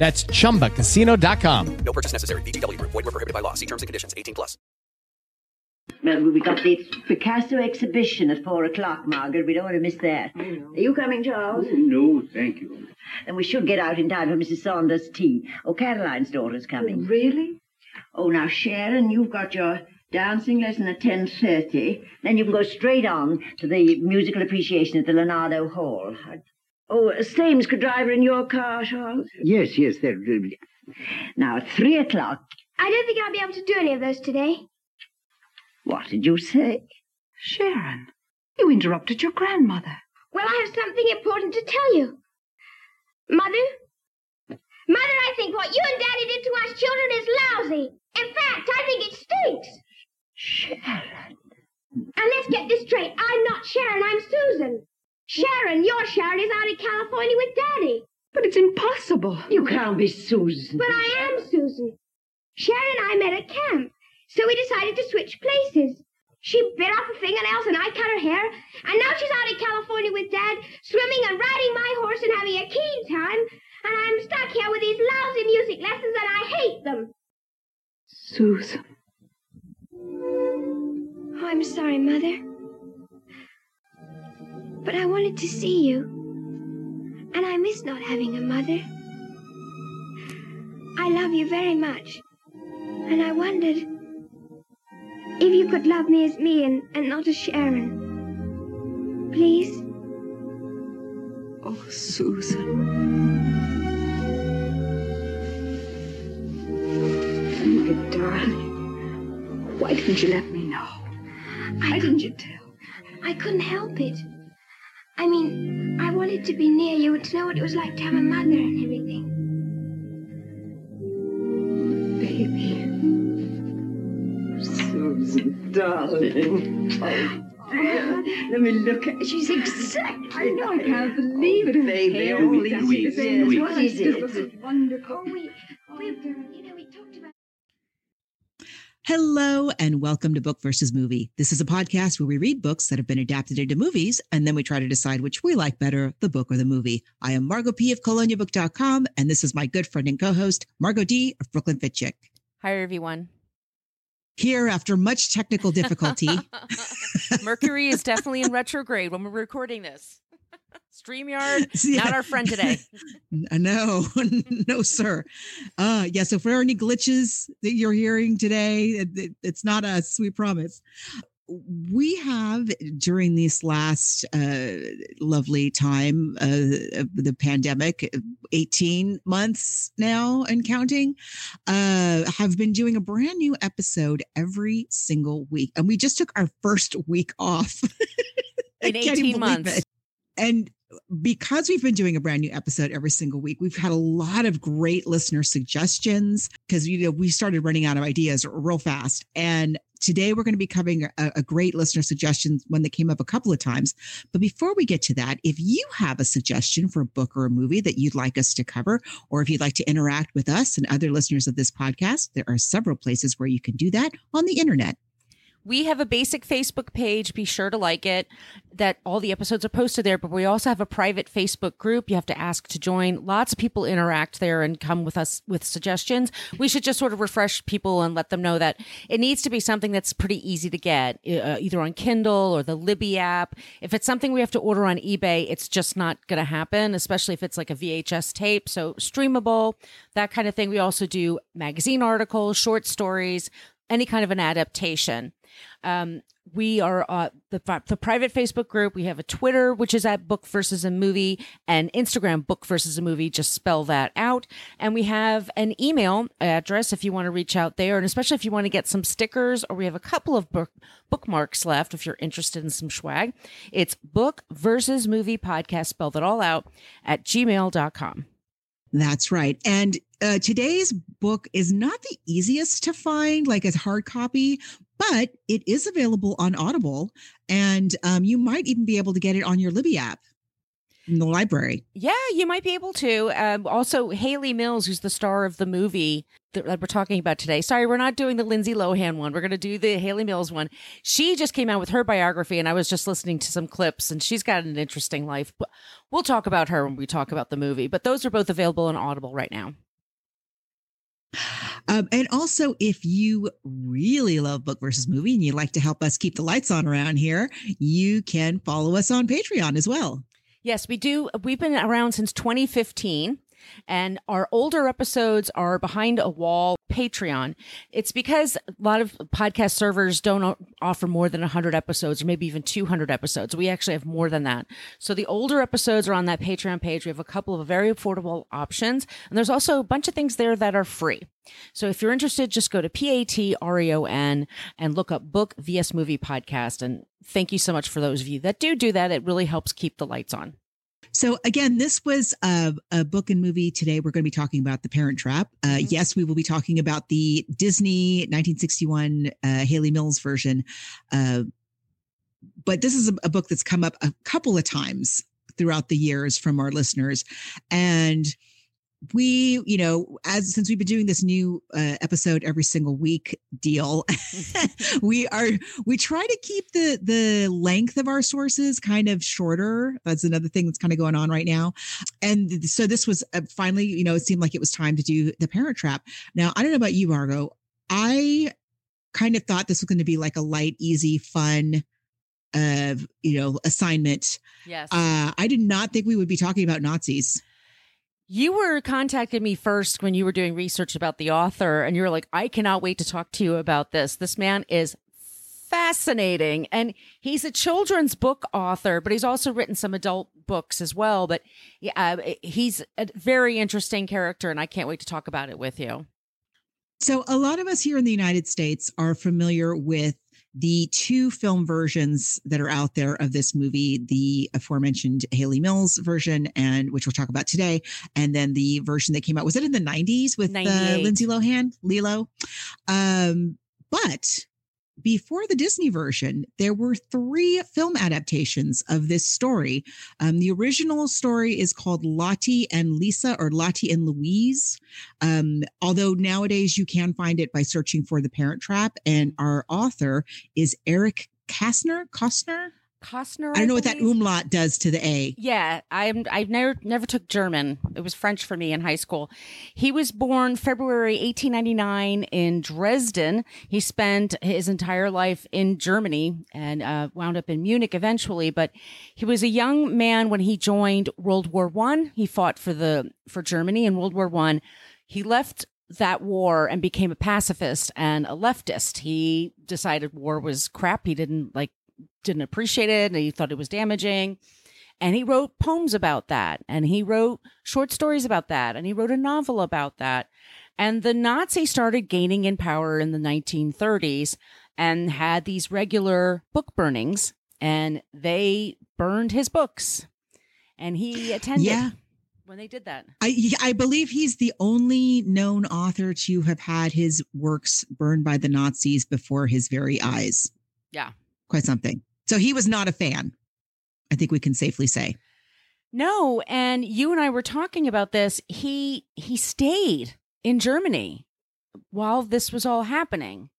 That's chumbacasino.com. No purchase necessary. VGW Group. Void were prohibited by law. See terms and conditions. 18 plus. Well, we got the Picasso exhibition at four o'clock, Margaret. We don't want to miss that. Are you coming, Charles? Oh, no, thank you. And we should get out in time for Mrs. Saunders' tea. Oh, Caroline's daughter's coming. Oh, really? Oh, now, Sharon, you've got your dancing lesson at 10.30. Then you can go straight on to the musical appreciation at the Leonardo Hall. Oh, Stames could drive her in your car, Charles. Yes, yes, there. Now, at three o'clock. I don't think I'll be able to do any of those today. What did you say? Sharon, you interrupted your grandmother. Well, I have something important to tell you. Mother? Mother, I think what you and Daddy did to us children is lousy. In fact, I think it stinks. Sharon. And let's get this straight. I'm not Sharon, I'm Susan. Sharon, your Sharon is out in California with Daddy. But it's impossible. You can't be Susan. But I am Susan. Sharon and I met at camp, so we decided to switch places. She bit off her fingernails and I cut her hair, and now she's out in California with Dad, swimming and riding my horse and having a keen time, and I'm stuck here with these lousy music lessons and I hate them. Susan. Oh, I'm sorry, Mother. But I wanted to see you. And I miss not having a mother. I love you very much. And I wondered if you could love me as me and, and not as Sharon. Please? Oh, Susan. Oh, my darling. Why didn't you let me know? Why didn't you tell? I couldn't help it. I mean, I wanted to be near you and to know what it was like to have a mother and everything. Baby. Susan, darling. Oh, dear. Let me look at She's exactly. I know, I can't believe it. Baby, oh, Louise, Louise, Louise. What is it? Wonderful. Oh, we, we, you know, we talked. Hello and welcome to Book versus Movie. This is a podcast where we read books that have been adapted into movies and then we try to decide which we like better, the book or the movie. I am Margot P of coloniabook.com and this is my good friend and co-host, Margot D of Brooklyn Fit Chick. Hi, everyone. Here, after much technical difficulty, Mercury is definitely in retrograde when we're recording this. StreamYard, Yeah. not our friend today. no, no, sir. Uh, yeah. So for any glitches that you're hearing today, it, it- it's not us. We promise. We have during this last uh, lovely time uh, of the pandemic, 18 months now and counting, uh, have been doing a brand new episode every single week. And we just took our first week off. In 18 believe months. And because we've been doing a brand new episode every single week, we've had a lot of great listener suggestions because you know we started running out of ideas real fast. And today we're going to be covering a, a great listener suggestion, one that came up a couple of times. But before we get to that, if you have a suggestion for a book or a movie that you'd like us to cover, or if you'd like to interact with us and other listeners of this podcast, there are several places where you can do that on the internet. We have a basic Facebook page. Be sure to like it. That all the episodes are posted there, but we also have a private Facebook group. You have to ask to join. Lots of people interact there and come with us with suggestions. We should just sort of refresh people and let them know that it needs to be something that's pretty easy to get, uh, either on Kindle or the Libby app. If it's something we have to order on eBay, it's just not going to happen, especially if it's like a VHS tape. So streamable, that kind of thing. We also do magazine articles, short stories any kind of an adaptation. Um, we are uh, the the private Facebook group. We have a Twitter, which is at Book versus a Movie, and Instagram Book versus a Movie. Just spell that out. And we have an email address if you want to reach out there, and especially if you want to get some stickers, or we have a couple of book bookmarks left if you're interested in some swag. It's Book versus Movie Podcast. Spell that all out at gmail.com. That's right. And uh, today's book is not the easiest to find, like as hard copy, but it is available on Audible, and um, you might even be able to get it on your Libby app in the library. Yeah, you might be able to. Um, also, Hayley Mills, who's the star of the movie that we're talking about today. Sorry, we're not doing the Lindsay Lohan one. We're going to do the Hayley Mills one. She just came out with her biography, and I was just listening to some clips, and she's got an interesting life. We'll talk about her when we talk about the movie. But those are both available on Audible right now. Um, and also, if you really love book versus movie and you'd like to help us keep the lights on around here, you can follow us on Patreon as well. Yes, we do. We've been around since 2015 and our older episodes are behind a wall Patreon. It's because a lot of podcast servers don't offer more than 100 episodes or maybe even 200 episodes. We actually have more than that. So the older episodes are on that Patreon page. We have a couple of very affordable options. And there's also a bunch of things there that are free. So if you're interested, just go to P-A-T-R-E-O-N and look up Book VS Movie Podcast. And thank you so much for those of you that do do that. It really helps keep the lights on. So again, this was a, a, book and movie. Today, we're going to be talking about The Parent Trap. Uh, mm-hmm. Yes, we will be talking about the Disney 1961 uh, Hayley Mills version. Uh, but this is a, a book that's come up a couple of times throughout the years from our listeners. And we, you know, as since we've been doing this new uh, episode every single week deal, we are we try to keep the the length of our sources kind of shorter. That's another thing that's kind of going on right now. And so this was uh, finally, you know, it seemed like it was time to do the Parent Trap. Now, I don't know about you, Margot. I kind of thought this was going to be like a light, easy, fun uh you know assignment yes uh i did not think we would be talking about nazis you were contacted me first when you were doing research about the author, and you were like, I cannot wait to talk to you about this. This man is fascinating. And he's a children's book author, but he's also written some adult books as well. But yeah, uh, he's a very interesting character, and I can't wait to talk about it with you. So, a lot of us here in the United States are familiar with the two film versions that are out there of this movie the aforementioned hayley mills version and which we'll talk about today and then the version that came out was it in the 90s with uh, lindsay lohan? Lilo? Um, but before the Disney version, there were three film adaptations of this story. Um, the original story is called Lottie and Lisa or Lottie and Louise. Um, although nowadays you can find it by searching for The Parent Trap. And our author is Eric Kastner. Kostner? Costner. I don't know what that umlaut does to the A. Yeah, I'm. I never never took German. It was French for me in high school. He was born February 1899 in Dresden. He spent his entire life in Germany and uh, wound up in Munich eventually. But he was a young man when he joined World War One. He fought for the for Germany in World War One. He left that war and became a pacifist and a leftist. He decided war was crap. He didn't like didn't appreciate it and he thought it was damaging. And he wrote poems about that. And he wrote short stories about that. And he wrote a novel about that. And the Nazis started gaining in power in the 1930s and had these regular book burnings. And they burned his books. And he attended. Yeah when they did that. I I believe he's the only known author to have had his works burned by the Nazis before his very eyes. Yeah. Quite something. So he was not a fan. I think we can safely say. No, and you and I were talking about this. He he stayed in Germany while this was all happening.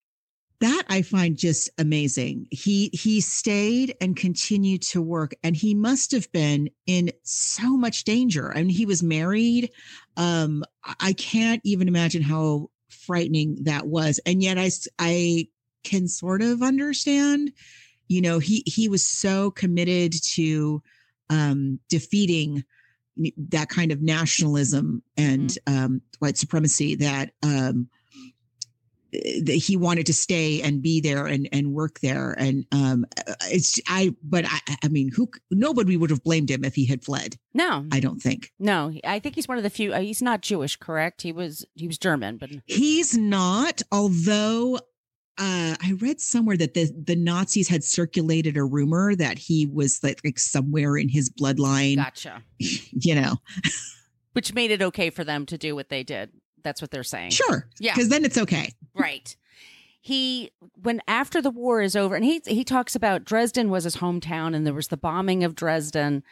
That I find just amazing. He he stayed and continued to work and he must have been in so much danger. I mean he was married. Um I can't even imagine how frightening that was. And yet I I can sort of understand you know he he was so committed to um, defeating that kind of nationalism and mm-hmm. um, white supremacy that um, that he wanted to stay and be there and and work there and um it's i but i i mean who nobody would have blamed him if he had fled No, i don't think no. I think he's one of the few. Uh, he's not Jewish, correct? He was he was German, but he's not although uh, I read somewhere that the the Nazis had circulated a rumor that he was like, like somewhere in his bloodline. gotcha. You know, Which made it okay for them to do what they did. That's what they're saying. sure, Yeah. because then it's okay. Right. He when after the war is over and he he talks about Dresden was his hometown and there was the bombing of Dresden.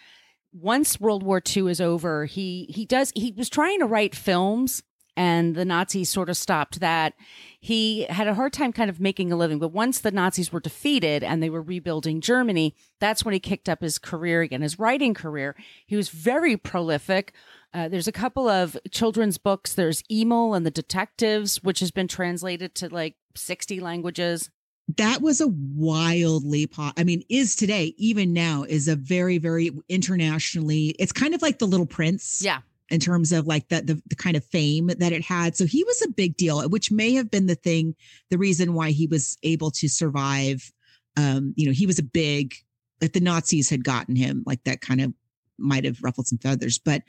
Once World War II is over, he he does he was trying to write films and the Nazis sort of stopped that. He had a hard time kind of making a living, but once the Nazis were defeated and they were rebuilding Germany, that's when he kicked up his career again, his writing career. He was very prolific. Uh, there's a couple of children's books. There's Emil and the Detectives, which has been translated to like 60 languages. That was a wildly po- I mean, is today even now is a very very internationally. It's kind of like the Little Prince. Yeah. In terms of like the, the the kind of fame that it had. So he was a big deal, which may have been the thing, the reason why he was able to survive. Um, you know, he was a big that the Nazis had gotten him, like that kind of might have ruffled some feathers. But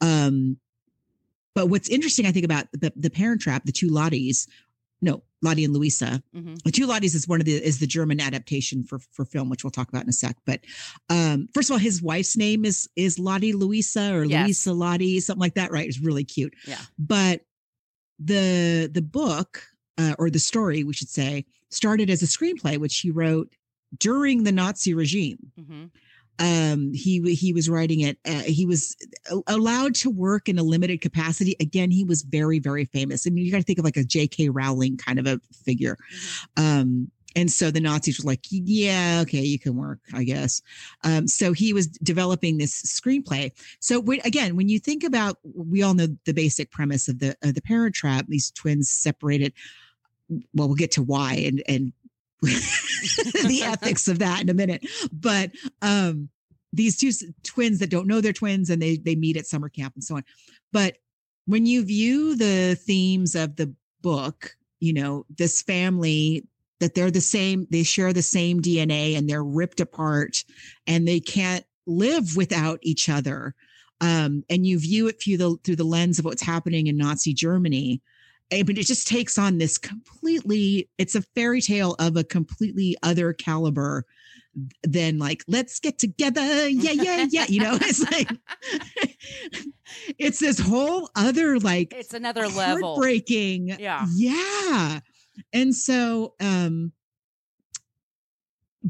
um, but what's interesting, I think, about the the Parent Trap, the two Lotties, no, Lottie and Louisa. Mm-hmm. The two Lotties is one of the is the German adaptation for for film, which we'll talk about in a sec. But um, first of all, his wife's name is is Lottie Louisa or Yes. Louisa Lottie, something like that, right? It's really cute. Yeah. But the the book uh, or the story, we should say, started as a screenplay, which he wrote during the Nazi regime Mm-hmm. Um he he was writing it uh, he was allowed to work in a limited capacity. Again he was very very famous. I mean you got to think of like a jk rowling kind of a figure. Um and so the nazis were like yeah okay you can work i guess. Um so he was developing this screenplay. So when, again when you think about we all know the basic premise of the of the parent trap these twins separated well we'll get to why and and the ethics of that in a minute. But um these two twins that don't know they're twins and they they meet at summer camp and so on. But when you view the themes of the book you know this family that they're the same they share the same dna and they're ripped apart and they can't live without each other um and you view it through the through the lens of what's happening in nazi germany Eh, but it just takes on this completely it's a fairy tale of a completely other caliber than like let's get together yeah yeah yeah you know it's like it's this whole other like It's another level. heartbreaking Yeah. yeah and so um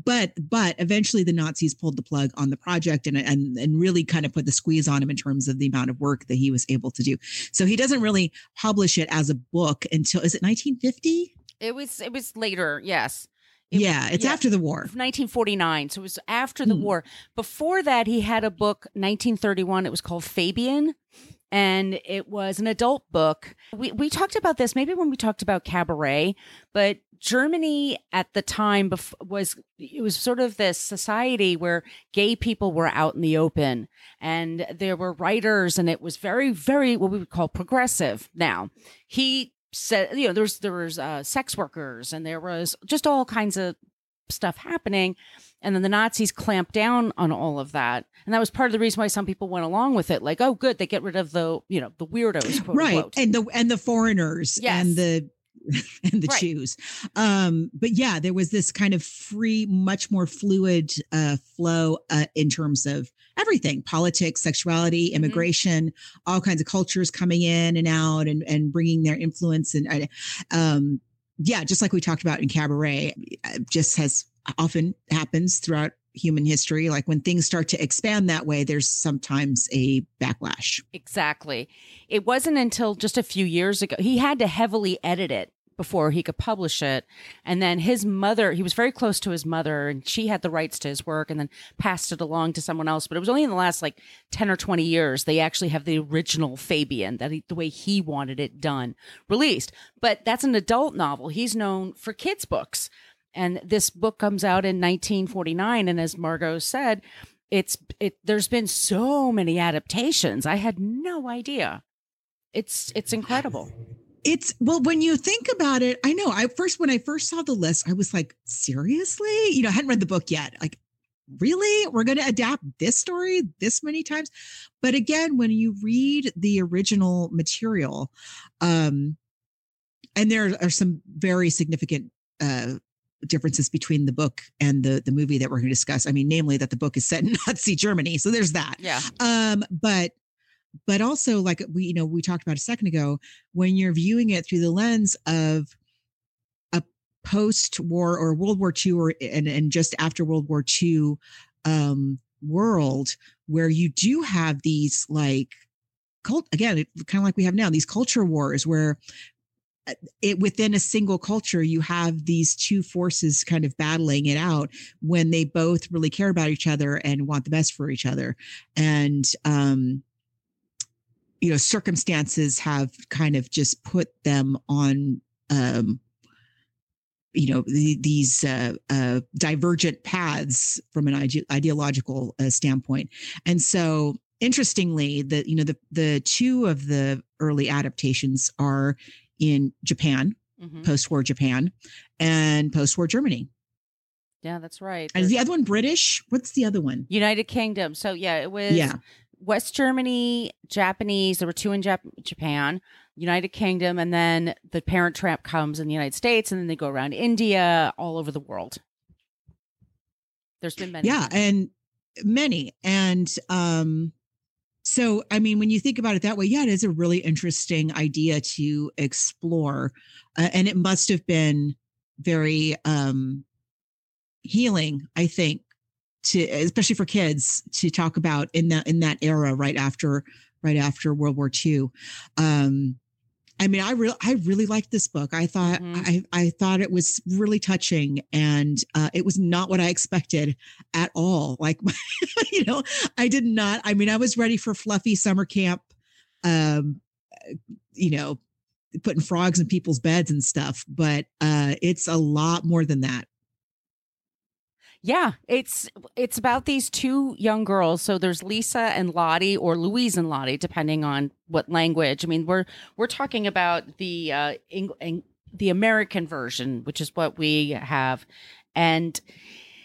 but but eventually the nazis pulled the plug on the project and and and really kind of put the squeeze on him in terms of the amount of work that he was able to do so he doesn't really publish it as a book until is it 1950 It was it was later, yes. It- yeah it's after the war 1949. So it was after the Hmm. war. Before that, he had a book, 1931. It was called Fabian. And it was an adult book. We, we talked about this maybe when we talked about cabaret, but Germany at the time bef- was, it was sort of this society where gay people were out in the open and there were writers and it was very, very, what we would call progressive now. He said, you know, there's, there was uh, sex workers and there was just all kinds of stuff happening. And then the Nazis clamped down on all of that. And that was part of the reason why some people went along with it. Like, oh, good, they get rid of the, you know, the weirdos, quote right unquote. and the and the foreigners Yes. and the and the Right. Jews. Um, but yeah, there was this kind of free, much more fluid uh, flow uh, in terms of everything: politics, sexuality, Mm-hmm. immigration, all kinds of cultures coming in and out, and and bringing their influence. And um, yeah, just like we talked about in Cabaret, uh, just has often happens throughout human history. Like when things start to expand that way, there's sometimes a backlash. Exactly. It wasn't until just a few years ago. He had to heavily edit it before he could publish it. And then his mother, he was very close to his mother and she had the rights to his work and then passed it along to someone else. But it was only in the last like 10 or 20 years they actually have the original Fabian that he, the way he wanted it done released. But that's an adult novel. He's known for kids books. And this book comes out in 1949 and as Margot said, it's it there's been so many adaptations. I had no idea. It's it's incredible. It's well, when you think about it, I know. I first when I first saw the list, I was like, seriously? You know, I hadn't read the book yet. Like, really? We're going to adapt this story this many times? But again, when you read the original material, um, and there are some very significant uh differences between the book and the the movie that we're going to discuss. I mean, namely that the book is set in Nazi Germany. So there's that. Yeah. Um, but but also like we you know we talked about a second ago when you're viewing it through the lens of a post-war or World War II or and and just after World War II um world where you do have these like cult again kind of like we have now these culture wars where uh, it within a single culture you have these two forces kind of battling it out when they both really care about each other and want the best for each other. And um you know circumstances have kind of just put them on um you know the, these uh, uh, divergent paths from an ide- ideological uh, standpoint and so interestingly the you know the the two of the early adaptations are in japan Mhm. post-war japan and post-war germany Yeah, that's right. and There's- the other one british what's the other one United Kingdom. So yeah, it was Yeah. West Germany, Japanese. There were two in Jap- Japan, United Kingdom, and then the Parent Trap comes in the United States, and then they go around India, all over the world. There's been many. yeah and many and um so i mean when you think about it that way yeah it is a really interesting idea to explore uh, and it must have been very um healing i think to especially for kids to talk about in that in that era right after right after world war ii um I mean, I really, I really liked this book. I thought, I, I thought it was really touching, and uh, it was not what I expected at all. Like, you know, I did not. I mean, I was ready for fluffy summer camp, um, you know, putting frogs in people's beds and stuff. But uh, it's a lot more than that. Yeah, it's it's about these two young girls. So there's Lisa and Lottie, or Louise and Lottie, depending on what language. I mean, we're we're talking about the uh, Eng- Eng- the American version, which is what we have, and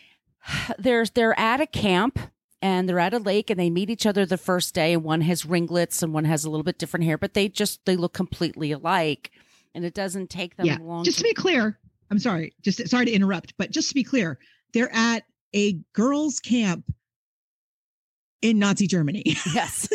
there's they're at a camp and they're at a lake and they meet each other the first day. and One has ringlets and one has a little bit different hair, but they just they look completely alike, and it doesn't take them yeah. long. Just to be clear, I'm sorry. Just sorry to interrupt, but just to be clear, they're at a girls' camp in Nazi Germany. Yes.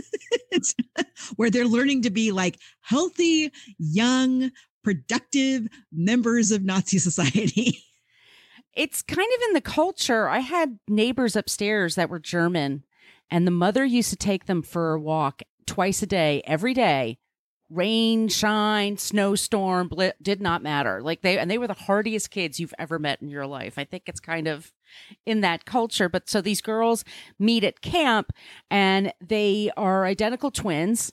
where they're learning to be like healthy, young, productive members of Nazi society. it's kind of in the culture. I had neighbors upstairs that were German, and the mother used to take them for a walk twice a day, every day. Rain, shine, snowstorm, did not matter. Like they, and they were the hardiest kids you've ever met in your life. I think it's kind of in that culture. But so these girls meet at camp and they are identical twins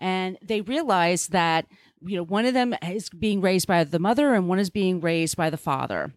and they realize that, you know, one of them is being raised by the mother and one is being raised by the father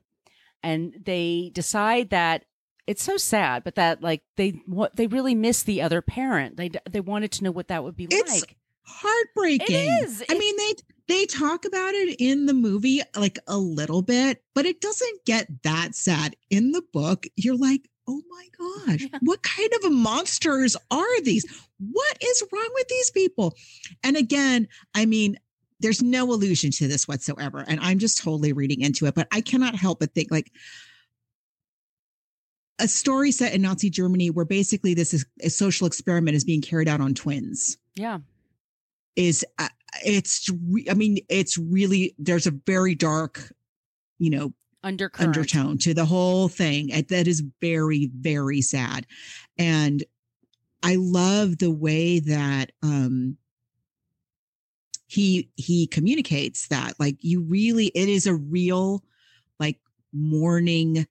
and they decide that it's so sad, but that like they what they really miss the other parent. They they wanted to know what that would be It's like. Heartbreaking. It is. I mean, they they talk about it in the movie like a little bit, but it doesn't get that sad. In the book, you're like, oh my gosh, what kind of monsters are these? What is wrong with these people? And again, I mean, there's no allusion to this whatsoever. And I'm just totally reading into it, but I cannot help but think like a story set in Nazi Germany where basically this is a social experiment is being carried out on twins Yeah. Is uh, it's i mean it's really there's a very dark you know Undercurrent. undertone to the whole thing that is very very sad and i love the way that um he he communicates that like you really it is a real like mourning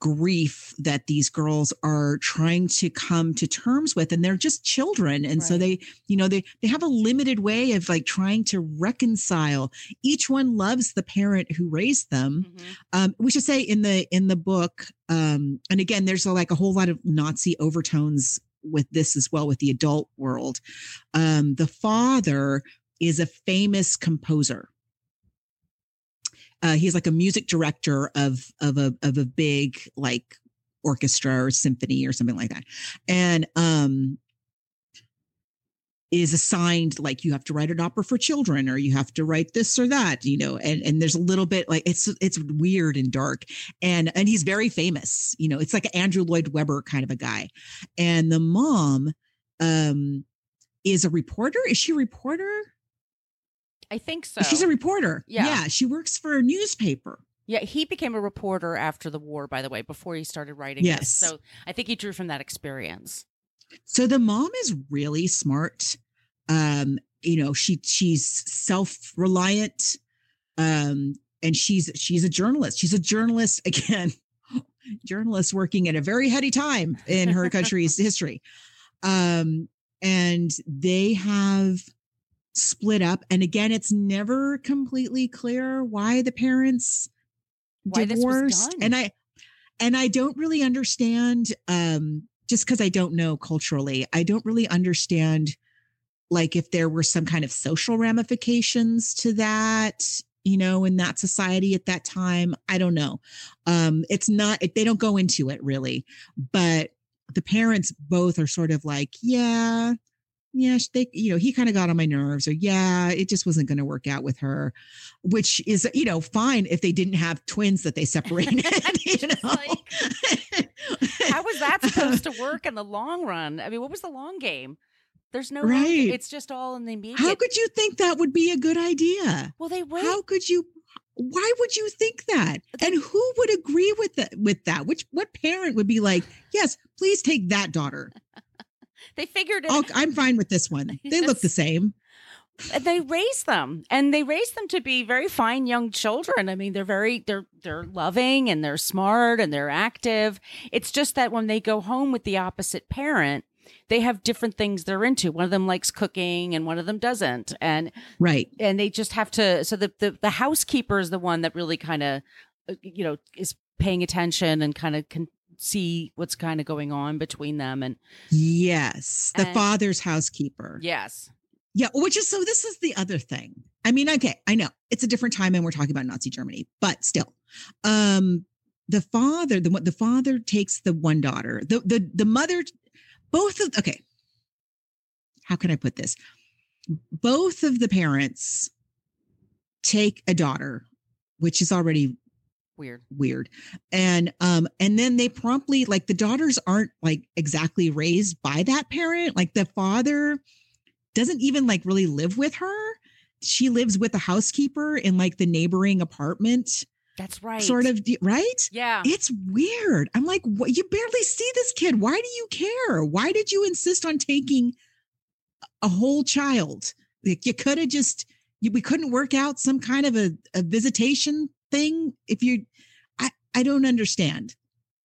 grief that these girls are trying to come to terms with and they're just children and so they you know they they have a limited way of like trying to reconcile. Each one loves the parent who raised them um we should say in the in the book um and again there's a, like a whole lot of nazi overtones with this as well with the adult world. Um the father is a famous composer. Uh, he's like a music director of of a of a big like orchestra or symphony or something like that, and um, is assigned like you have to write an opera for children or you have to write this or that you know and and there's a little bit like it's it's weird and dark. And and he's very famous you know it's like an andrew lloyd webber kind of a guy. And the mom um is a reporter? Is she a reporter I think so. she's a reporter Yeah. yeah she works for a newspaper Yeah, he became a reporter after the war, by the way, before he started writing. Yes. This. So I think he drew from that experience. So the mom is really smart. Um, you know, she she's self-reliant. Um, and she's she's a journalist. She's a journalist again, journalist working at a very heady time in her country's history. Um, and they have split up. And again, it's never completely clear why the parents Why divorced. And I and I don't really understand um just because I don't know culturally, I don't really understand like if there were some kind of social ramifications to that, you know, in that society at that time. I don't know. Um, it's not they don't go into it really, but the parents both are sort of like, yeah, yeah, they, you know, he kind of got on my nerves, or yeah, it just wasn't going to work out with her, which is, you know, fine if they didn't have twins that they separated, you know. How was that supposed to work in the long run? I mean, what was the long game? There's no Right. game. It's just all in the immediate. How could you think that would be a good idea? Well, they wait. How could you? Why would you think that? And who would agree with that? With that, which what parent would be like, yes, please take that daughter. They figured it. Oh, I'll, I'm fine with this one. They look the same. they raise them and they raise them to be very fine young children i mean they're very they're they're loving and they're smart and they're active it's just that when they go home with the opposite parent they have different things they're into one of them likes cooking and one of them doesn't and Right. and they just have to so the the, the housekeeper is the one that really kind of uh, you know is paying attention and kind of can see what's kind of going on between them and Yes, the And- father's housekeeper. yes Yeah, which is so. This is the other thing. I mean, okay, I know it's a different time, and we're talking about Nazi Germany, but still, um, the father, the what the father takes the one daughter, the the the mother, both of okay. How can I put this? Both of the parents take a daughter, which is already weird. Weird. And um and then they promptly like the daughters aren't like exactly raised by that parent. Like the father doesn't even like really live with her. She lives with a housekeeper in like the neighboring apartment that's right. sort of right? Yeah. It's weird. I'm like what? You barely see this kid. Why do you care? Why did you insist on taking a whole child? Like you could have just you, we couldn't work out some kind of a, a visitation thing if you i i don't understand.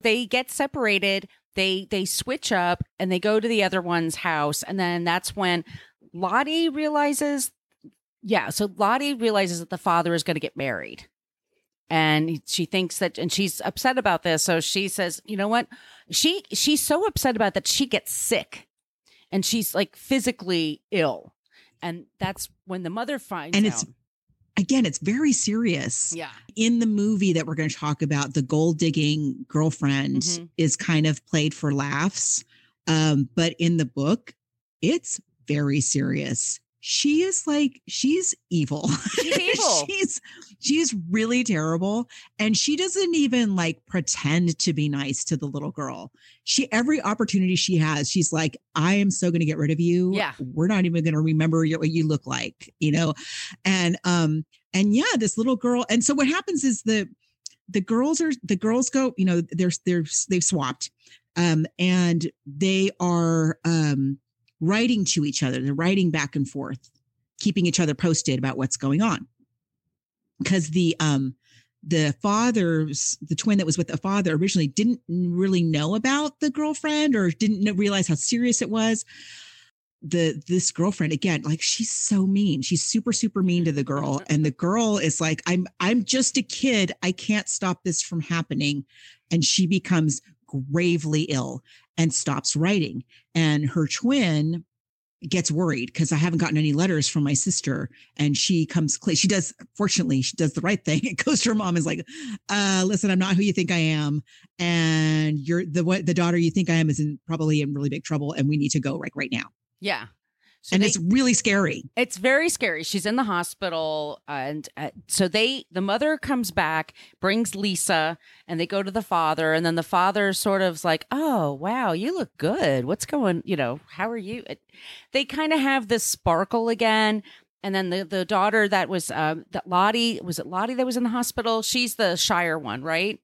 They get separated they they switch up and they go to the other one's house and then that's when lottie realizes yeah so lottie realizes that the father is going to get married. And she thinks that and she's upset about this so she says you know what? She she's so upset about that she gets sick and she's like physically ill. And that's when the mother finds and out. it's again it's very serious. Yeah. In the movie that we're going to talk about the gold digging girlfriend Mhm. is kind of played for laughs um but in the book it's very serious she is like she's evil She's evil. she's she's really terrible and she doesn't even like pretend to be nice to the little girl she every opportunity she has she's like i am so going to get rid of you Yeah. we're not even going to remember you- what you look like you know and um and yeah this little girl and so what happens is the the girls are the girls go you know they're they're they've swapped um and they are um writing to each other they're writing back and forth keeping each other posted about what's going on. Because the um the father's the twin that was with the father originally didn't really know about the girlfriend or didn't know, realize how serious it was. The this girlfriend again like she's so mean. She's super super mean to the girl and the girl is like i'm i'm just a kid. I can't stop this from happening. And she becomes gravely ill and stops writing and her twin gets worried because I haven't gotten any letters from my sister. And she comes, cl- she does, fortunately, she does the right thing. It goes to her mom is like, uh, listen, I'm not who you think I am. And you're the, what the daughter you think I am is in probably in really big trouble. And we need to go like right now. Yeah. So and they- it's really scary. It's very scary. She's in the hospital, and uh, so they, the mother comes back, brings Lisa, and they go to the father, and then the father sort of's like, "Oh, wow, you look good. What's going? You know, how are you?" It, they kind of have this sparkle again, and then the the daughter that was um that Lottie was it Lottie that was in the hospital? She's the shyer one, right?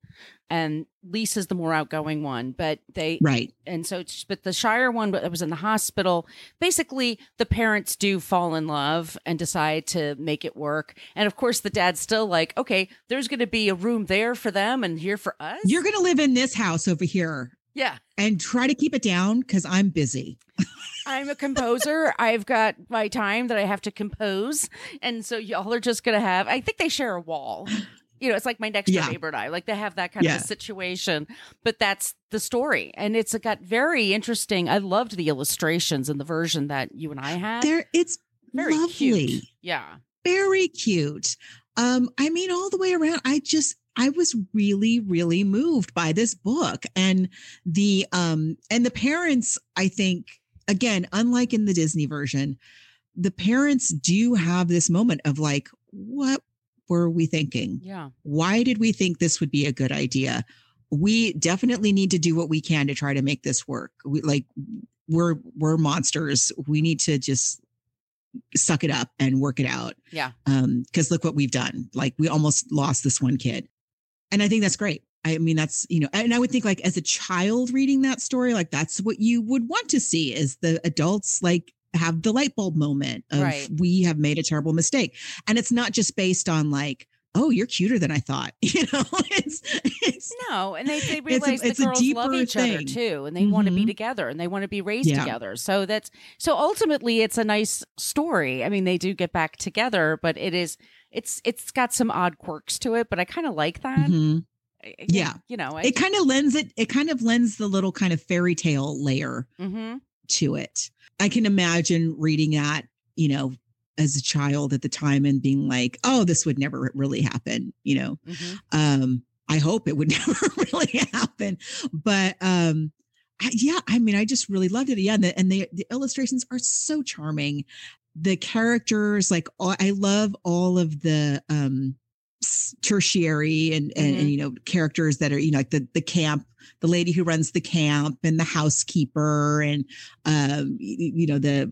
And Lisa's the more outgoing one, but they Right. and so it's- but the shyer one that was in the hospital basically the parents do fall in love and decide to make it work. And of course the dad's still like okay there's going to be a room there for them and here for us. You're going to live in this house over here yeah. and try to keep it down because I'm busy. i'm a composer. I've got my time that i have to compose. And so y'all are just going to have i think they share a wall you know, it's like my next door Yeah. neighbor and I. Like they have that kind of Yeah. a situation, but that's the story, and it's got very interesting. I loved the illustrations and the version that you and I had. There, it's very lovely. cute. Yeah, very cute. Um, I mean, all the way around, I just I was really, really moved by this book and the um and the parents, I think, again, unlike in the Disney version, the parents do have this moment of like, what were we thinking? yeah, Why did we think this would be a good idea? We definitely need to do what we can to try to make this work. We like we're we're monsters. We need to just suck it up and work it out yeah. um because look what we've done like we almost lost this one kid and i think that's great i mean that's you know and i would think like as a child reading that story like that's what you would want to see is the adults like have the light bulb moment of Right. we have made a terrible mistake and it's not just based on like oh you're cuter than i thought you know it's it's No, and they, they It's a- realize it's the girls love deeper each other too, and they want to be together, and they want to be raised Yeah. together. So that's so ultimately, it's a nice story. I mean, they do get back together, but it is it's it's got some odd quirks to it, but I kind of like that. Mhm. I- I- Yeah. you know, I, it kind of lends it it kind of lends the little kind of fairy tale layer hmm to it. I can imagine reading that, you know, as a child at the time and being like, oh, this would never really happen, you know. hmm Um, I hope it would never really happen. But um I, yeah, I mean, I just really loved it. Yeah, and the, and the the illustrations are so charming. The characters, like all, I love all of the um tertiary and, and and Mhm. you know characters that are you know like the the camp the lady who runs the camp and the housekeeper and um you know the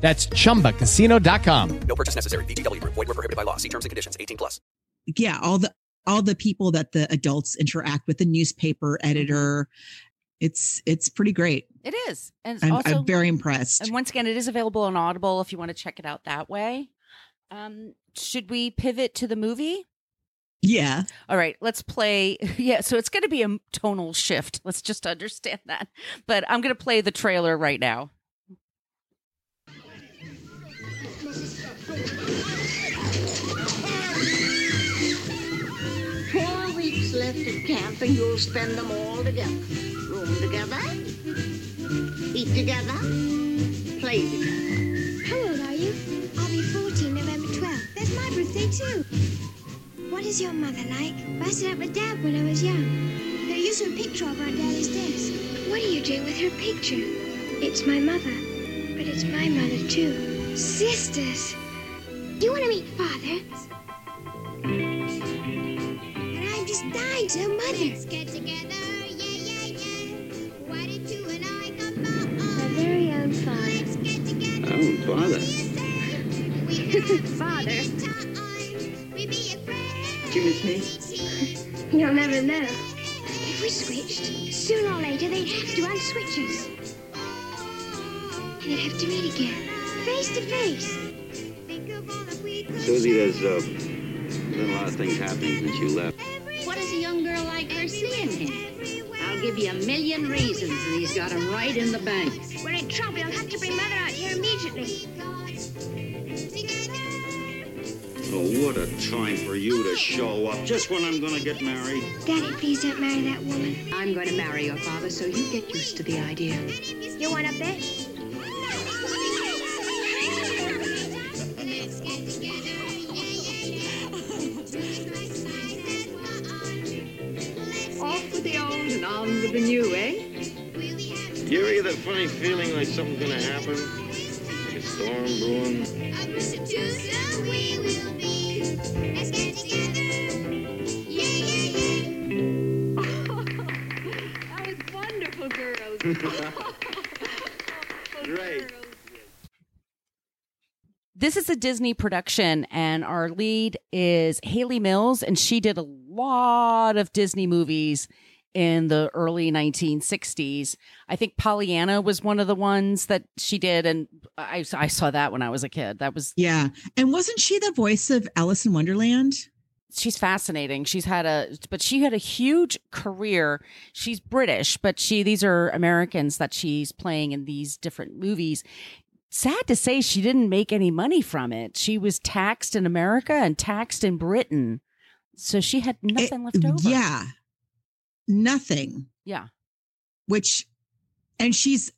That's chumbacasino.com. No purchase necessary. VGW Group. Void were prohibited by law. See terms and conditions. 18 plus. yeah all the all the people that the adults interact with the newspaper editor it's it's pretty great it is, and I'm, also I'm very impressed And once again, it is available on Audible if you want to check it out that way. Um, should we pivot to the movie? yeah All right, let's play. Yeah, so it's going to be a tonal shift. Let's just understand that. But I'm going to play the trailer right now. Four weeks left at camp and you'll spend them all together. Room together, eat together, play together. How old are you? I'll be 14 November 12th. That's my birthday, too. What is your mother like? Stayed up with Dad when I was young. There used to a picture of her on Daddy's desk. What are you doing with her picture? It's my mother. But it's my mother, too. Sisters. You want to meet Father? And I'm just dying to know Mother. Let's get together, yeah, yeah, yeah. Why did you and I come My very own father. Let's get together. Oh, father. Father. Do you miss me? You'll never know. If we switched, sooner or later they'd have to unswitch us. And they'd have to meet again, face to face. Susie, there's uh, been a lot of things happening since you left. What does a young girl like her see in him? I'll give you a million reasons, and he's got 'em right in the bank. We're in trouble. You'll have to bring Mother out here immediately. Oh, what a time for you to show up just when I'm gonna get married. Daddy, please don't marry that woman. I'm going to marry your father, so you get used to the idea. You want to bet? Funny feeling like something's gonna happen? Like a storm brewing? That was wonderful, girls. Great. This is a Disney production, and our lead is Hayley Mills, and she did a lot of Disney movies in the early 1960s. I think Pollyanna was one of the ones that she did, and I, I saw that when I was a kid. That was Yeah. And wasn't she the voice of Alice in Wonderland? she's fascinating. She's had a, but she had a huge career. She's British, but she, these are Americans that she's playing in these different movies. Sad to say, she didn't make any money from it. She was taxed in America and taxed in Britain. So she had nothing left over. Yeah. Nothing. Yeah. Which, and she's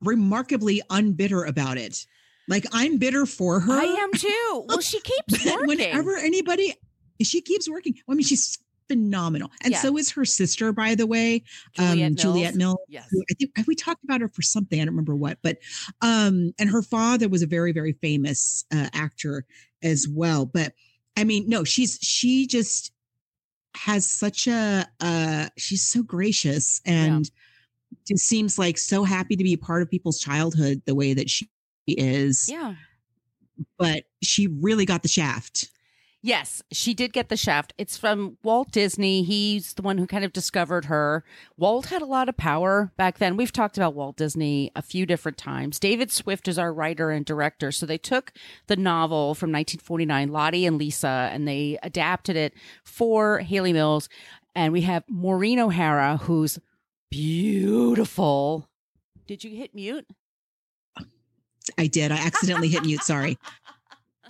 remarkably unbitter about it. Like I'm bitter for her. I am too. Well, she keeps working. Whenever anybody, she keeps working. I mean, she's phenomenal, and Yeah. so is her sister, by the way, Juliet, um, Mills? Mills. Yes. I think we talked about her for something. I don't remember what, but um, and her father was a very, very famous uh, actor as well. But I mean, no, she's she just has such a uh, she's so gracious and just seems like so happy to be a part of people's childhood the way that she is. Yeah. But she really got the shaft. Yes, she did get the shaft. It's from Walt Disney. He's the one who kind of discovered her. Walt had a lot of power back then. We've talked about Walt Disney a few different times. David Swift is our writer and director. So they took the novel from 1949, Lottie and Lisa, and they adapted it for Hayley Mills. And we have Maureen O'Hara, who's beautiful. Did you hit mute? I did. I accidentally hit mute. Sorry.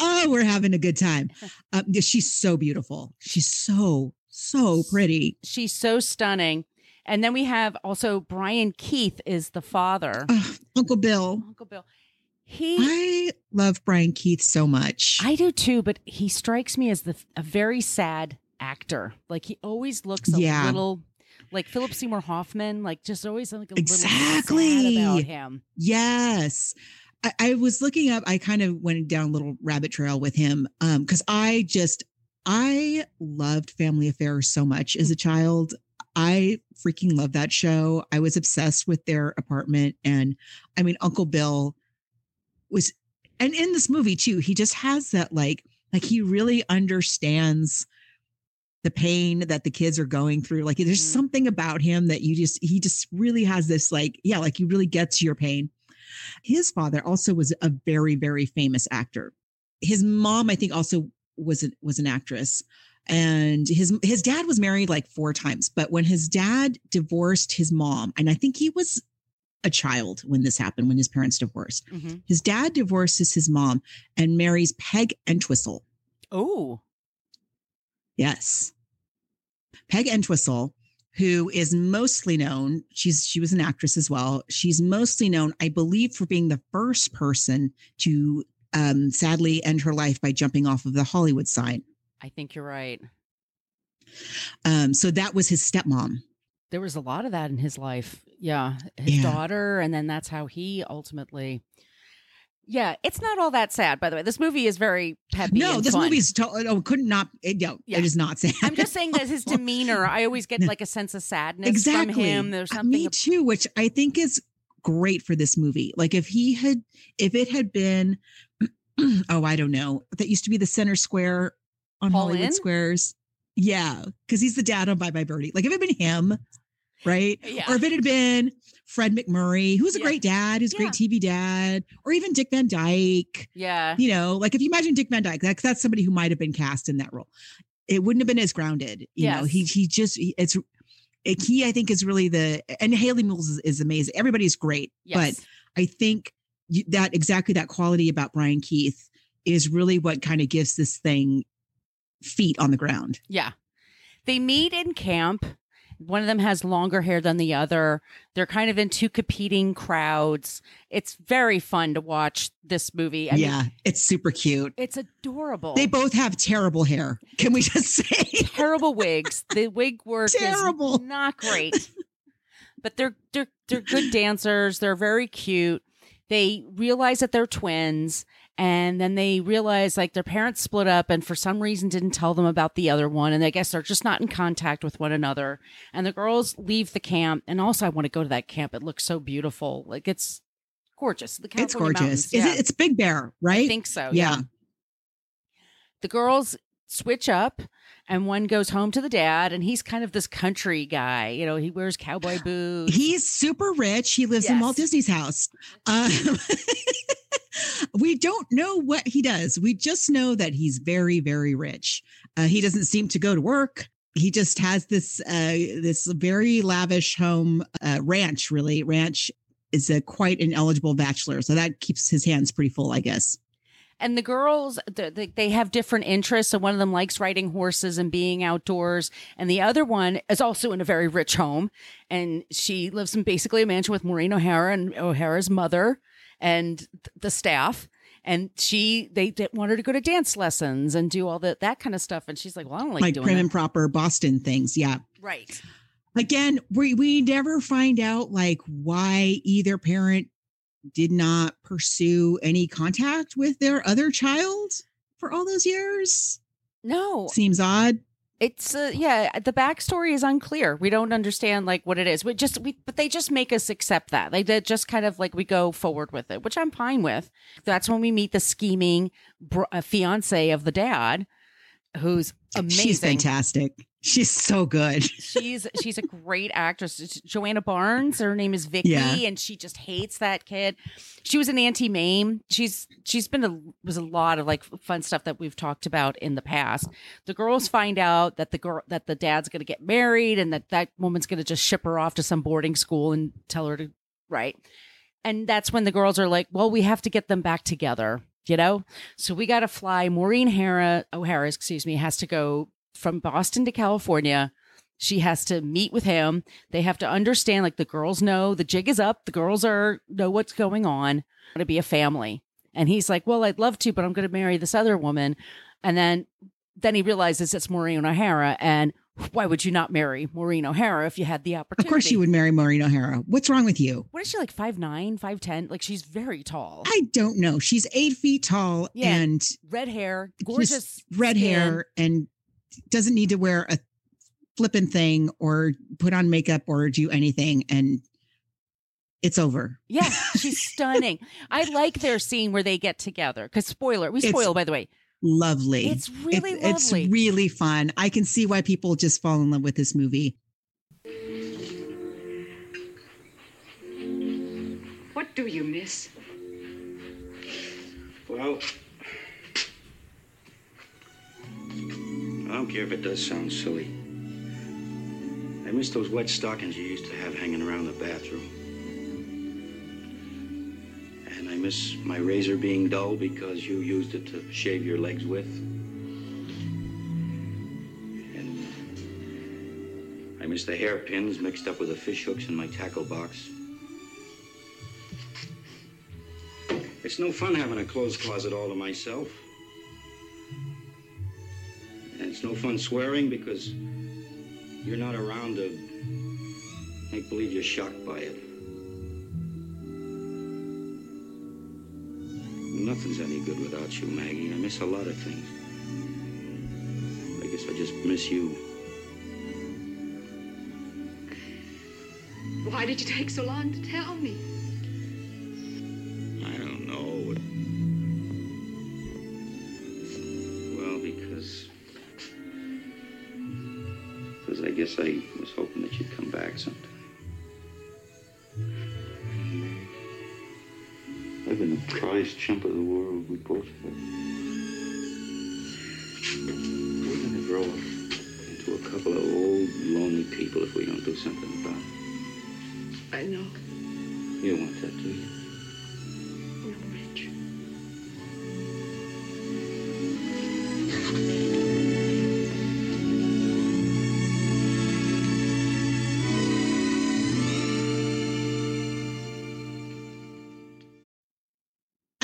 Oh, we're having a good time. Um, she's so beautiful. She's so, so pretty. She's so stunning. And then we have also Brian Keith is the father. Ugh, Uncle Bill. Uncle Bill. He I love Brian Keith so much. I do too, but he strikes me as the a very sad actor. Like he always looks a Yeah. little like Philip Seymour Hoffman, like just always like a Exactly. little sad about him. Yes. I, I was looking up, I kind of went down a little rabbit trail with him. Um, because I just I loved Family Affairs so much as a child. I freaking love that show. I was obsessed with their apartment. And I mean, Uncle Bill was and in this movie too, he just has that like like he really understands the pain that the kids are going through. Like there's something about him that you just he just really has this like, yeah, like he really gets your pain. His father also was a very, very famous actor. His mom, I think, also was a, was an actress. And his his dad was married like four times, but when his dad divorced his mom, and I think he was a child when this happened, when his parents divorced. Mhm. His dad divorces his mom and marries Peg Entwistle. Oh. Yes. Peg Entwistle, who is mostly known, she's she was an actress as well. She's mostly known, I believe, for being the first person to um, sadly end her life by jumping off of the Hollywood sign. I think you're right. Um, so that was his stepmom. There was a lot of that in his life. Yeah. His Yeah. daughter, and then that's how he ultimately Yeah, it's not all that sad, by the way. This movie is very peppy. No, this fun. movie's to- oh, could not. It, no, Yeah. it is not sad. I'm just saying that his demeanor, I always get like a sense of sadness exactly. from him. There's Uh, something Me too, which I think is great for this movie. Like if he had, if it had been, oh, I don't know, that used to be the center square on Paul Hollywood? Squares. Yeah, because he's the dad on Bye Bye Birdie. Like if it had been him, right? Yeah. Or if it had been Fred MacMurray, who's a great dad, who's a great TV dad, or even Dick Van Dyke. Yeah. You know, like if you imagine Dick Van Dyke, like that's somebody who might have been cast in that role. It wouldn't have been as grounded. You know, he he just he- it's it- he I think is really the and Hayley Mills is, is amazing. Everybody's great, Yes. but I think you- that exactly that quality about Brian Keith is really what kind of gives this thing feet on the ground. Yeah. They meet in camp. One of them has longer hair than the other. They're kind of in two competing crowds. It's very fun to watch this movie. I mean, yeah, it's super cute. it's adorable. They both have terrible hair. Can we just say terrible wigs. The wig work Terrible. is not great. But they're they're they're good dancers. They're very cute. They realize that they're twins and then they realize like their parents split up and for some reason didn't tell them about the other one and I guess they're just not in contact with one another. And the girls leave the camp and also I want to go to that camp. It looks so beautiful. Like it's gorgeous. The it's gorgeous? Is Yeah. it? It's Big Bear, right? I think so. Yeah. yeah. The girls switch up and one goes home to the dad and he's kind of this country guy. You know, he wears cowboy boots. He's super rich. He lives in Walt Disney's house. Um, we don't know what he does. We just know that he's very, very rich. Uh, he doesn't seem to go to work. He just has this uh, this very lavish home uh, ranch. Really, ranch is a quite an eligible bachelor, so that keeps his hands pretty full, I guess. And the girls, th- th- they have different interests. So one of them likes riding horses and being outdoors. And the other one is also in a very rich home. And she lives in basically a mansion with Maureen O'Hara and O'Hara's mother and th- the staff. And she, they, they want her to go to dance lessons and do all that, that kind of stuff. And she's like, well, I don't like, like doing prim that. and proper Boston things. Yeah. Right. Again, we we never find out like why either parent did not pursue any contact with their other child for all those years. No. Seems odd. It's uh, yeah, the backstory is unclear. We don't understand like what it is. We just we but they just make us accept that. Like they just kind of like we go forward with it, which I'm fine with. That's when we meet the scheming br- uh, fiance of the dad, who's amazing. She's fantastic. She's so good. she's she's a great actress. It's Joanna Barnes, her name is Vicky, Yeah. and she just hates that kid. She was an Auntie Mame. She's she's been a was a lot of like fun stuff that we've talked about in the past. The girls find out that the girl that the dad's going to get married, and that that woman's going to just ship her off to some boarding school and tell her to right. And that's when the girls are like, "Well, we have to get them back together." You know, so we got to fly. Maureen Hara, O'Hara, excuse me, has to go from Boston to California. She has to meet with him. They have to understand, like the girls know the jig is up. The girls are know what's going on. Going to be a family, and he's like, "Well, I'd love to, but I'm going to marry this other woman." And then, then he realizes it's Maureen O'Hara, and why would you not marry Maureen O'Hara if you had the opportunity? Of course, you would marry Maureen O'Hara. What's wrong with you? What is she like? Five nine, five ten? Like she's very tall. I don't know. She's eight feet tall Yeah. and red hair, gorgeous red skin. hair, and doesn't need to wear a flippin' thing or put on makeup or do anything. And it's over. Yeah, she's stunning. I like their scene where they get together. Because spoiler, we It's spoil by the way. Lovely. It's really It's lovely. really fun. I can see why people just fall in love with this movie. What do you miss? Well, I don't care if it does sound silly. I miss those wet stockings you used to have hanging around the bathroom. And I miss my razor being dull because you used it to shave your legs with. And I miss the hairpins mixed up with the fish hooks in my tackle box. It's no fun having a clothes closet all to myself. And it's no fun swearing because you're not around to make believe you're shocked by it. Nothing's any good without you, Maggie. I miss a lot of things. I guess I just miss you. Why did you take so long to tell me? was hoping that you'd come back sometime. I've been the prize chump of the world, we both have. We're gonna grow up into a couple of old, lonely people if we don't do something about it. I know. You want that, do you?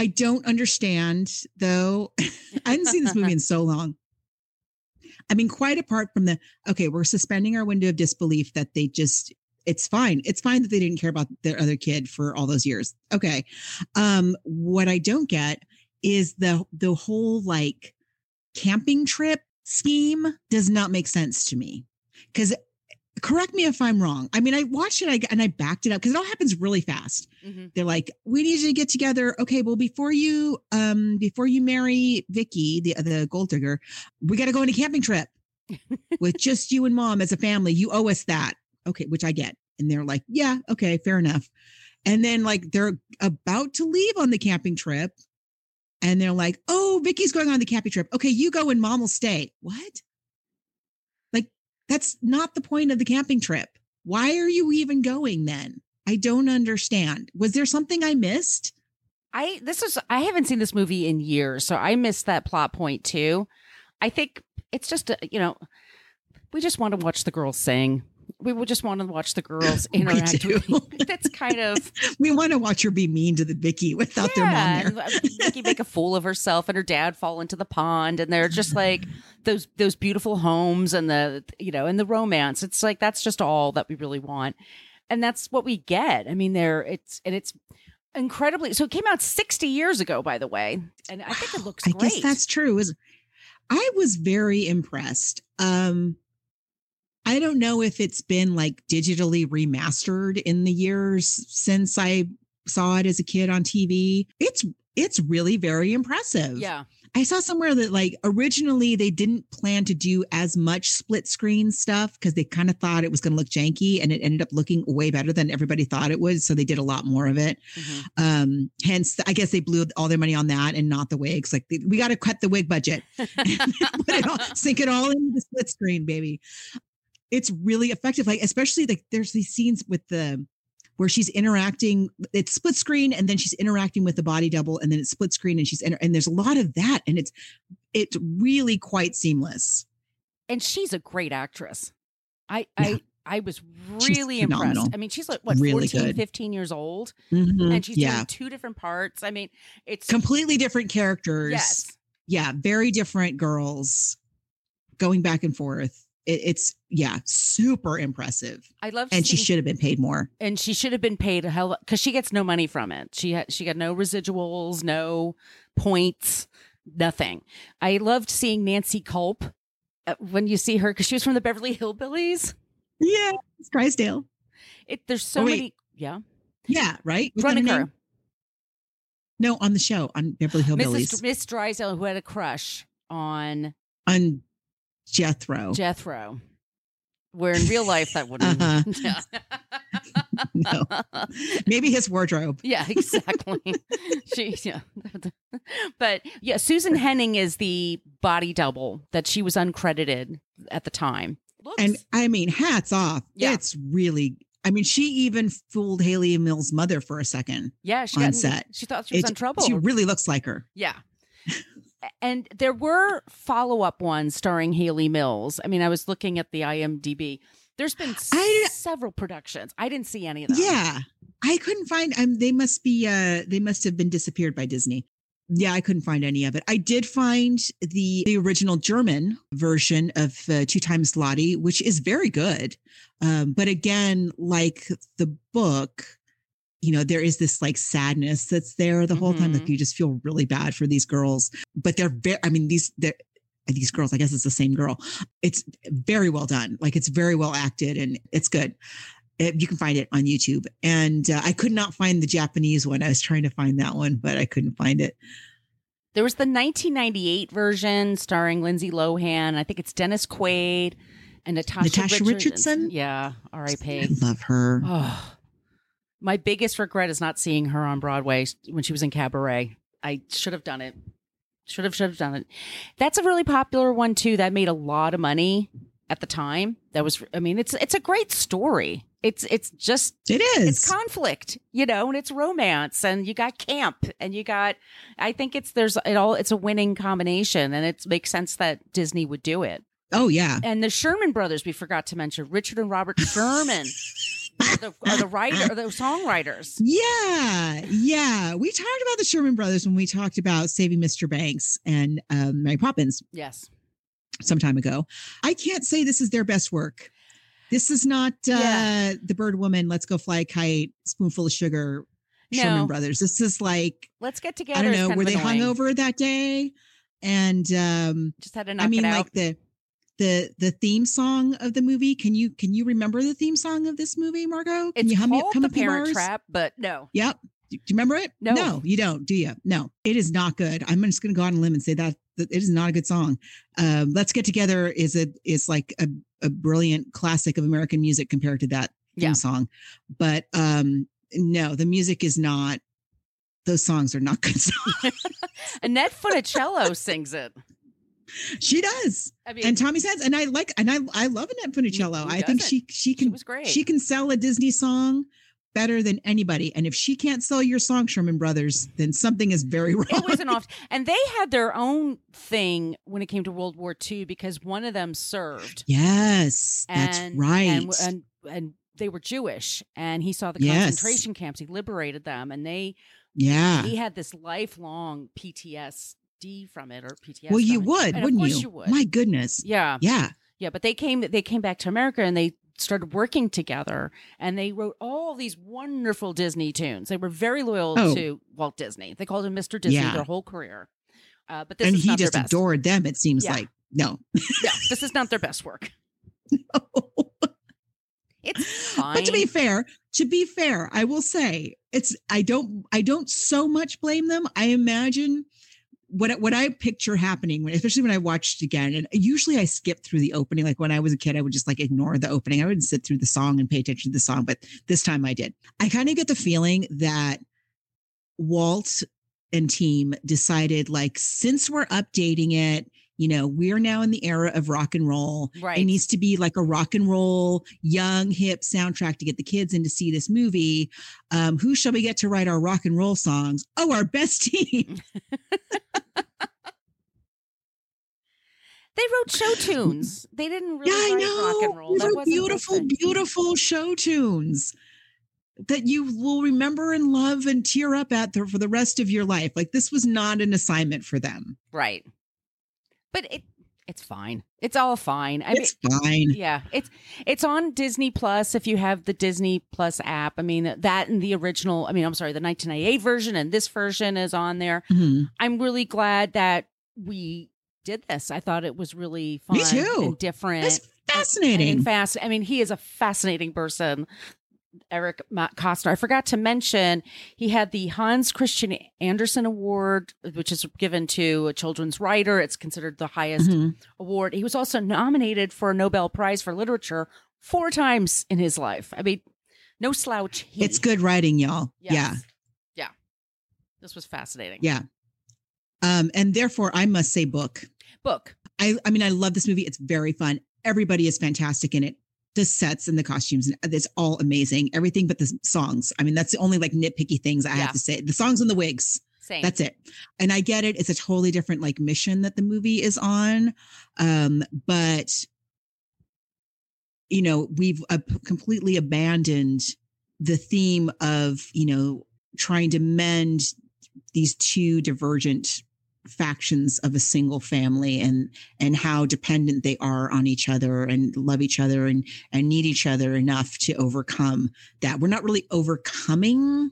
I don't understand though. I hadn't seen this movie in so long. I mean, quite apart from the okay, we're suspending our window of disbelief that they just it's fine. It's fine that they didn't care about their other kid for all those years. Okay. Um, what I don't get is the the whole like camping trip scheme does not make sense to me. Cause correct me if I'm wrong. I mean, I watched it I, and I backed it up because it all happens really fast. They're like, we need you to get together. Okay, well, before you um before you marry Vicky, the the gold digger, we got to go on a camping trip with just you and mom as a family. You owe us that. Okay, which I get. And they're like, yeah, okay, fair enough. And then like they're about to leave on the camping trip. And they're like, oh, Vicky's going on the camping trip. Okay, you go and mom will stay. What? That's not the point of the camping trip. Why are you even going then? I don't understand. Was there something I missed? I this is I haven't seen this movie in years, so I missed that plot point too. I think it's just a, you know, we just want to watch the girls sing. We would just want to watch the girls interact. with That's kind of We want to watch her be mean to the Vicky without their mom yeah. there. uh, Vicky make a fool of herself, and her dad fall into the pond, and they're just like those those beautiful homes and the you know and the romance. It's like that's just all that we really want, and that's what we get. I mean, there it's and it's incredibly. So it came out sixty years ago, by the way, and I think it looks I great. guess that's true. Is I was very impressed. Um I don't know if it's been like digitally remastered in the years since I saw it as a kid on TV. It's it's really very impressive. yeah. I saw somewhere that like originally they didn't plan to do as much split screen stuff because they kind of thought it was going to look janky and it ended up looking way better than everybody thought it would. So they did a lot more of it. Mm-hmm. Um, hence, I guess they blew all their money on that and not the wigs. Like we got to cut the wig budget, put it all, sink it all into the split screen, baby. It's really effective. Like especially like there's these scenes with the where she's interacting. It's split screen, and then she's interacting with the body double, and then it's split screen, and she's inter- and there's a lot of that, and it's it's really quite seamless. and she's a great actress. I Yeah. I I was really impressed. I mean, she's like what Really 14, good. 15 years old Mhm. and she's Yeah. doing two different parts. I mean, it's Completely different characters. Yes. Yeah, very different girls going back and forth. It, it's yeah, super impressive. I love And she should have been paid more. and she should have been paid a hell because she gets no money from it. She had she got no residuals, no points, nothing. I loved seeing Nancy Kulp uh, when you see her because she was from the Beverly Hillbillies. Yeah, it's Drysdale. It there's so Oh, many. Yeah, Yeah, right. Was that her Bruniker, name? No, on the show on Beverly Hillbillies Mrs. Miss Drysdale, who had a crush on on Jethro. Jethro. Where in real life that wouldn't. Uh-huh. Yeah. no, maybe his wardrobe. Yeah, exactly. she, yeah. but yeah, Susan Henning is the body double that she was uncredited at the time. And I mean, hats off. Yeah. It's really. I mean, she even fooled Hayley Mills' mother for a second. Yeah, she on got, set. She thought she was It's- in trouble. She really looks like her. yeah. And there were follow up ones starring Hayley Mills. I mean, I was looking at the IMDb. There's been several productions. I didn't see any of them. Yeah, I couldn't find. Um, they must be. Uh, they must have been disappeared by Disney. Yeah, I couldn't find any of it. I did find the the original German version of uh, Two Times Lottie, which is very good. Um, but again, like the book, you know, there is this like sadness that's there the whole time. Like you just feel really bad for these girls, but they're very. I mean, these they're these girls. I guess it's the same girl. It's very well done. Like it's very well acted, and it's good. It- you can find it on YouTube. And uh, I could not find the Japanese one. I was trying to find that one, but I couldn't find it. There was the 1998 version starring Lindsay Lohan. I think it's Dennis Quaid and Natasha, Natasha Richardson? Yeah, R.I.P. I love her. Oh, My biggest regret is not seeing her on Broadway when she was in Cabaret. I should have done it. Should have, should have done it. That's a really popular one too. That made a lot of money at the time. That was, I mean, it's it's a great story. It's it's just it is it's conflict, you know, and it's romance, and you got camp, and you got. I think it's there's it all. It's a winning combination, and it makes sense that Disney would do it. Oh yeah, and the Sherman brothers. We forgot to mention Richard and Robert Sherman. are the, are the writer, are the songwriters. Yeah, yeah. We talked about the Sherman Brothers when we talked about Saving Mr. Banks and um, Mary Poppins. Yes, some time ago. I can't say this is their best work. This is not uh, Yeah. the Bird Woman. Let's go fly a kite. Spoonful of sugar. No. Sherman Brothers. This is like Let's get together. I don't know. Were they annoying. hungover that day? And um, Just had to knock I mean, like the the the theme song of the movie. Can you can you remember the theme song of this movie, Margot? Can It's you hum called The a Parent bars? Trap, but no. Yep. Do you remember it? No. No, you don't, do you? No, it is not good. I'm just going to go out on a limb and say that, that it is not a good song. Um, Let's Get Together is a is like a, a brilliant classic of American music compared to that theme Yeah. song. But um, no, the music is not. Those songs are not good songs. Annette Funicello sings it. She does, I mean, and Tommy says, and I like, and I I love Annette Funicello. I think she she can was great. she can sell a Disney song better than anybody. And if she can't sell your song, Sherman Brothers, then something is very wrong. it wasn't off. And they had their own thing when it came to World War II because one of them served. Yes, that's and, right. And, and and they were Jewish, and he saw the Yes. concentration camps. He liberated them, and they yeah. he had this lifelong PTSD from it, or PTSD. well, you would, And wouldn't course you? you would. My goodness. Yeah. Yeah. Yeah, but they came they came back to America and they started working together and they wrote all these wonderful Disney tunes. They were very loyal Oh. to Walt Disney. They called him Mr. Disney Yeah. their whole career. Uh, but this And is he not just their best. adored them, it seems Yeah. like. No. Yeah, this is not their best work. It's fine. But to be fair, to be fair, I will say it's I don't I don't so much blame them. I imagine what what I picture happening when especially when I watched again, and usually I skip through the opening. Like when I was a kid, I would just like ignore the opening. I wouldn't sit through the song and pay attention to the song, but this time I did. I kind of get the feeling that Walt and team decided like since we're updating it you know we're now in the era of rock and roll Right. it needs to be like a rock and roll young hip soundtrack to get the kids in to see this movie um who shall we get to write our rock and roll songs oh our best team They wrote show tunes. They didn't really yeah i know rock and roll. They That were wasn't their beautiful beautiful show tunes that you will remember and love and tear up at the, for the rest of your life like this was not an assignment for them Right. But it it's fine. It's all fine. I it's fine Yeah, it's it's on Disney Plus if you have the Disney Plus app. I mean that and the original. I mean, I'm sorry, the 1998 version and this version is on there. Mhm. I'm really glad that we did this. I thought it was really fun Me too. and different. It's fascinating. And fast. I mean, he is a fascinating person. Erich Kästner. I forgot to mention he had the Hans Christian Andersen Award, which is given to a children's writer. It's considered the highest Mhm. award. He was also nominated for a Nobel Prize for Literature four times in his life. I mean, no slouch. he. it's good writing y'all Yes. yeah Yeah. This was fascinating. Yeah. Um, and therefore I must say book. Book. I I mean, I love this movie. It's very fun. Everybody is fantastic in it. The sets and the costumes, and it's all amazing. Everything but the songs. I mean, that's the only like nitpicky things I Yeah. have to say. The songs and the wigs. Same. That's it. And I get it. It's a totally different like mission that the movie is on. Um, but you know, we've uh, completely abandoned the theme of, you know, trying to mend these two divergent factions of a single family and and how dependent they are on each other and love each other and and need each other enough to overcome that we're not really overcoming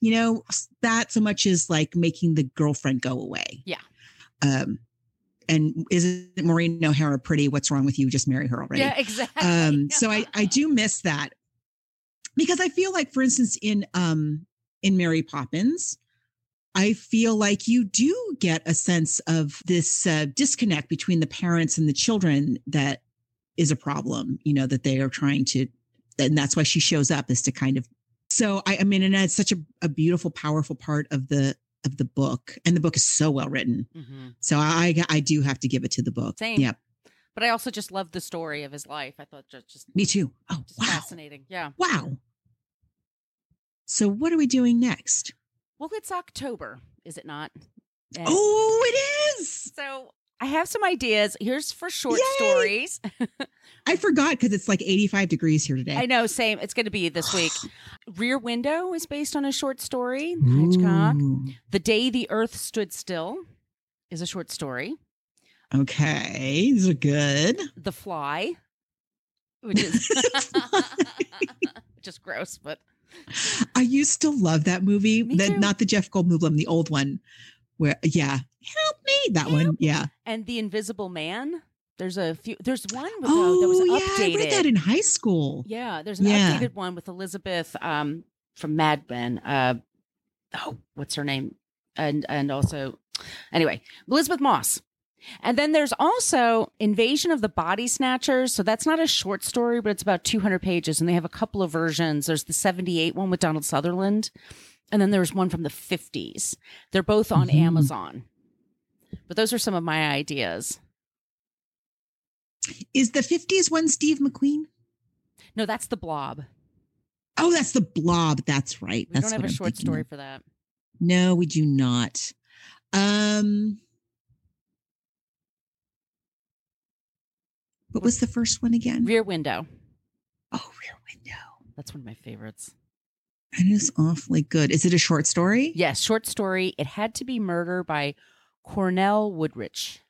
you know that so much as like making the girlfriend go away Yeah. um and isn't Maureen O'Hara pretty? What's wrong with you? Just marry her already. Yeah, exactly. Um, so I, I do miss that because I feel like, for instance, in um in Mary Poppins, I feel like you do get a sense of this uh, disconnect between the parents and the children that is a problem. You know that they are trying to, and that's why she shows up is to kind of So I, I mean, and it's such a, a beautiful, powerful part of the of the book, and the book is so well written. Mhm. So I I do have to give it to the book. Same. Yep. But I also just love the story of his life. I thought just just, Me too. Oh just wow, fascinating. Yeah. wow. So what are we doing next? Well, it's October, is it not? And Oh, it is. So I have some ideas. Here's for short Yay! stories. I forgot because it's like 85 degrees here today. I know, same. It's going to be this week. Rear Window is based on a short story. Hitchcock. The Day the Earth Stood Still is a short story. Okay, these are good. The Fly, which is just gross, but I used to love that movie. The- not the Jeff Goldblum, the old one. Where yeah, help me. That one. Yeah. and The Invisible Man. There's a few. There's one with, Oh, that was yeah. I read that in high school. Yeah, there's an Yeah. updated one with Elizabeth um, from Mad Men. Uh, oh, what's her name? And and also, anyway, Elisabeth Moss. And then there's also Invasion of the Body Snatchers. So that's not a short story, but it's about 200 pages, and they have a couple of versions. There's the 78 one with Donald Sutherland, and then there's one from the 50s. They're both on Mhm. Amazon. But those are some of my ideas. Is the 50s one Steve McQueen? No, that's the Blob. Oh, that's the blob. That's right. We That's don't have a I'm short story of. for that. No, we do not. Um What was the first one again? Rear Window. Oh, Rear Window. That's one of my favorites. That is awfully good. Is it a short story? Yes, short story. It had to be murder by Cornell Woolrich.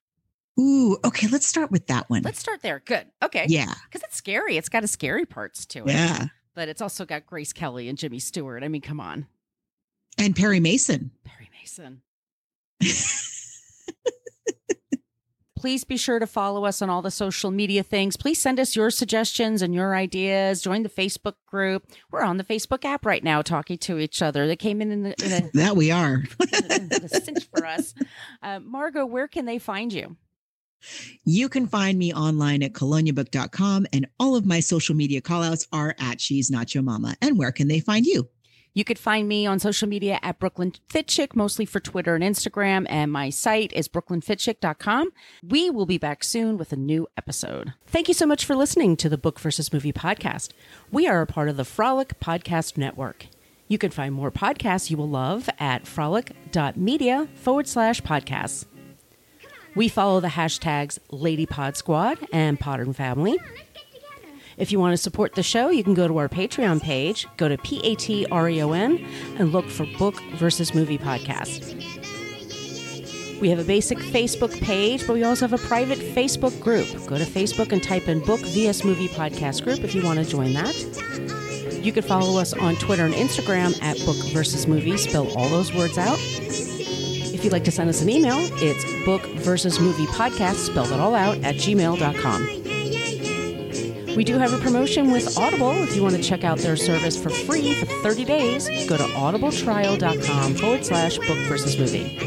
Ooh, okay, let's start with that one. Let's start there. Good. Okay. Yeah. Because it's scary. It's got a scary parts to it. Yeah. But it's also got Grace Kelly and Jimmy Stewart. I mean, come on. And Perry Mason. Perry Mason. Please be sure to follow us on all the social media things. Please send us your suggestions and your ideas. Join the Facebook group. We're on the Facebook app right now talking to each other. They came in in, a- in a, That we are. a cinch for us. Uh, Margot, where can they find you? You can find me online at coloniabook.com and all of my social media callouts are at She's Not Your Mama. And where can they find you? You could find me on social media at Brooklyn Fit Chick, mostly for Twitter and Instagram, and my site is brooklynfitchick.com. We will be back soon with a new episode. Thank you so much for listening to the Book versus Movie podcast. We are a part of the Frolic Podcast Network. You can find more podcasts you will love at frolic.media forward slash podcasts. We follow the hashtags Lady Pod Squad and Podern Family. If you want to support the show, you can go to our Patreon page, go to P A T R E O N, and look for Book versus Movie Podcast. We have a basic Facebook page, but we also have a private Facebook group. Go to Facebook and type in Book vs Movie Podcast Group if you want to join that. You can follow us on Twitter and Instagram at Book versus Movie. Spell all those words out. If you'd like to send us an email, it's book versus movie podcast, spelled it all out, at gmail.com. We do have a promotion with Audible. If you want to check out their service for free for 30 days, go to audibletrial.com forward slash book versus movie.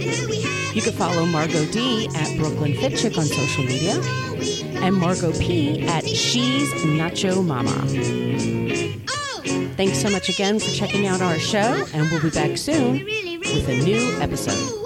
You can follow Margot D at Brooklyn Fit Chick on social media and Margot P at She's Nacho Mama. Thanks so much again for checking out our show, and we'll be back soon with a new episode.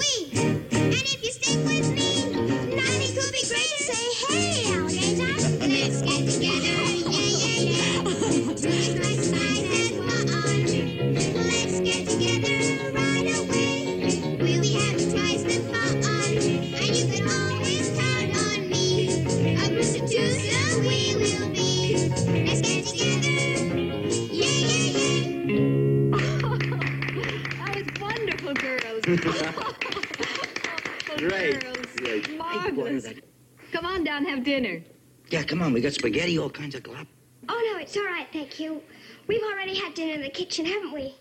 Spaghetti, all kinds of glop. Oh, no, it's all right, thank you. We've already had dinner in the kitchen, haven't we?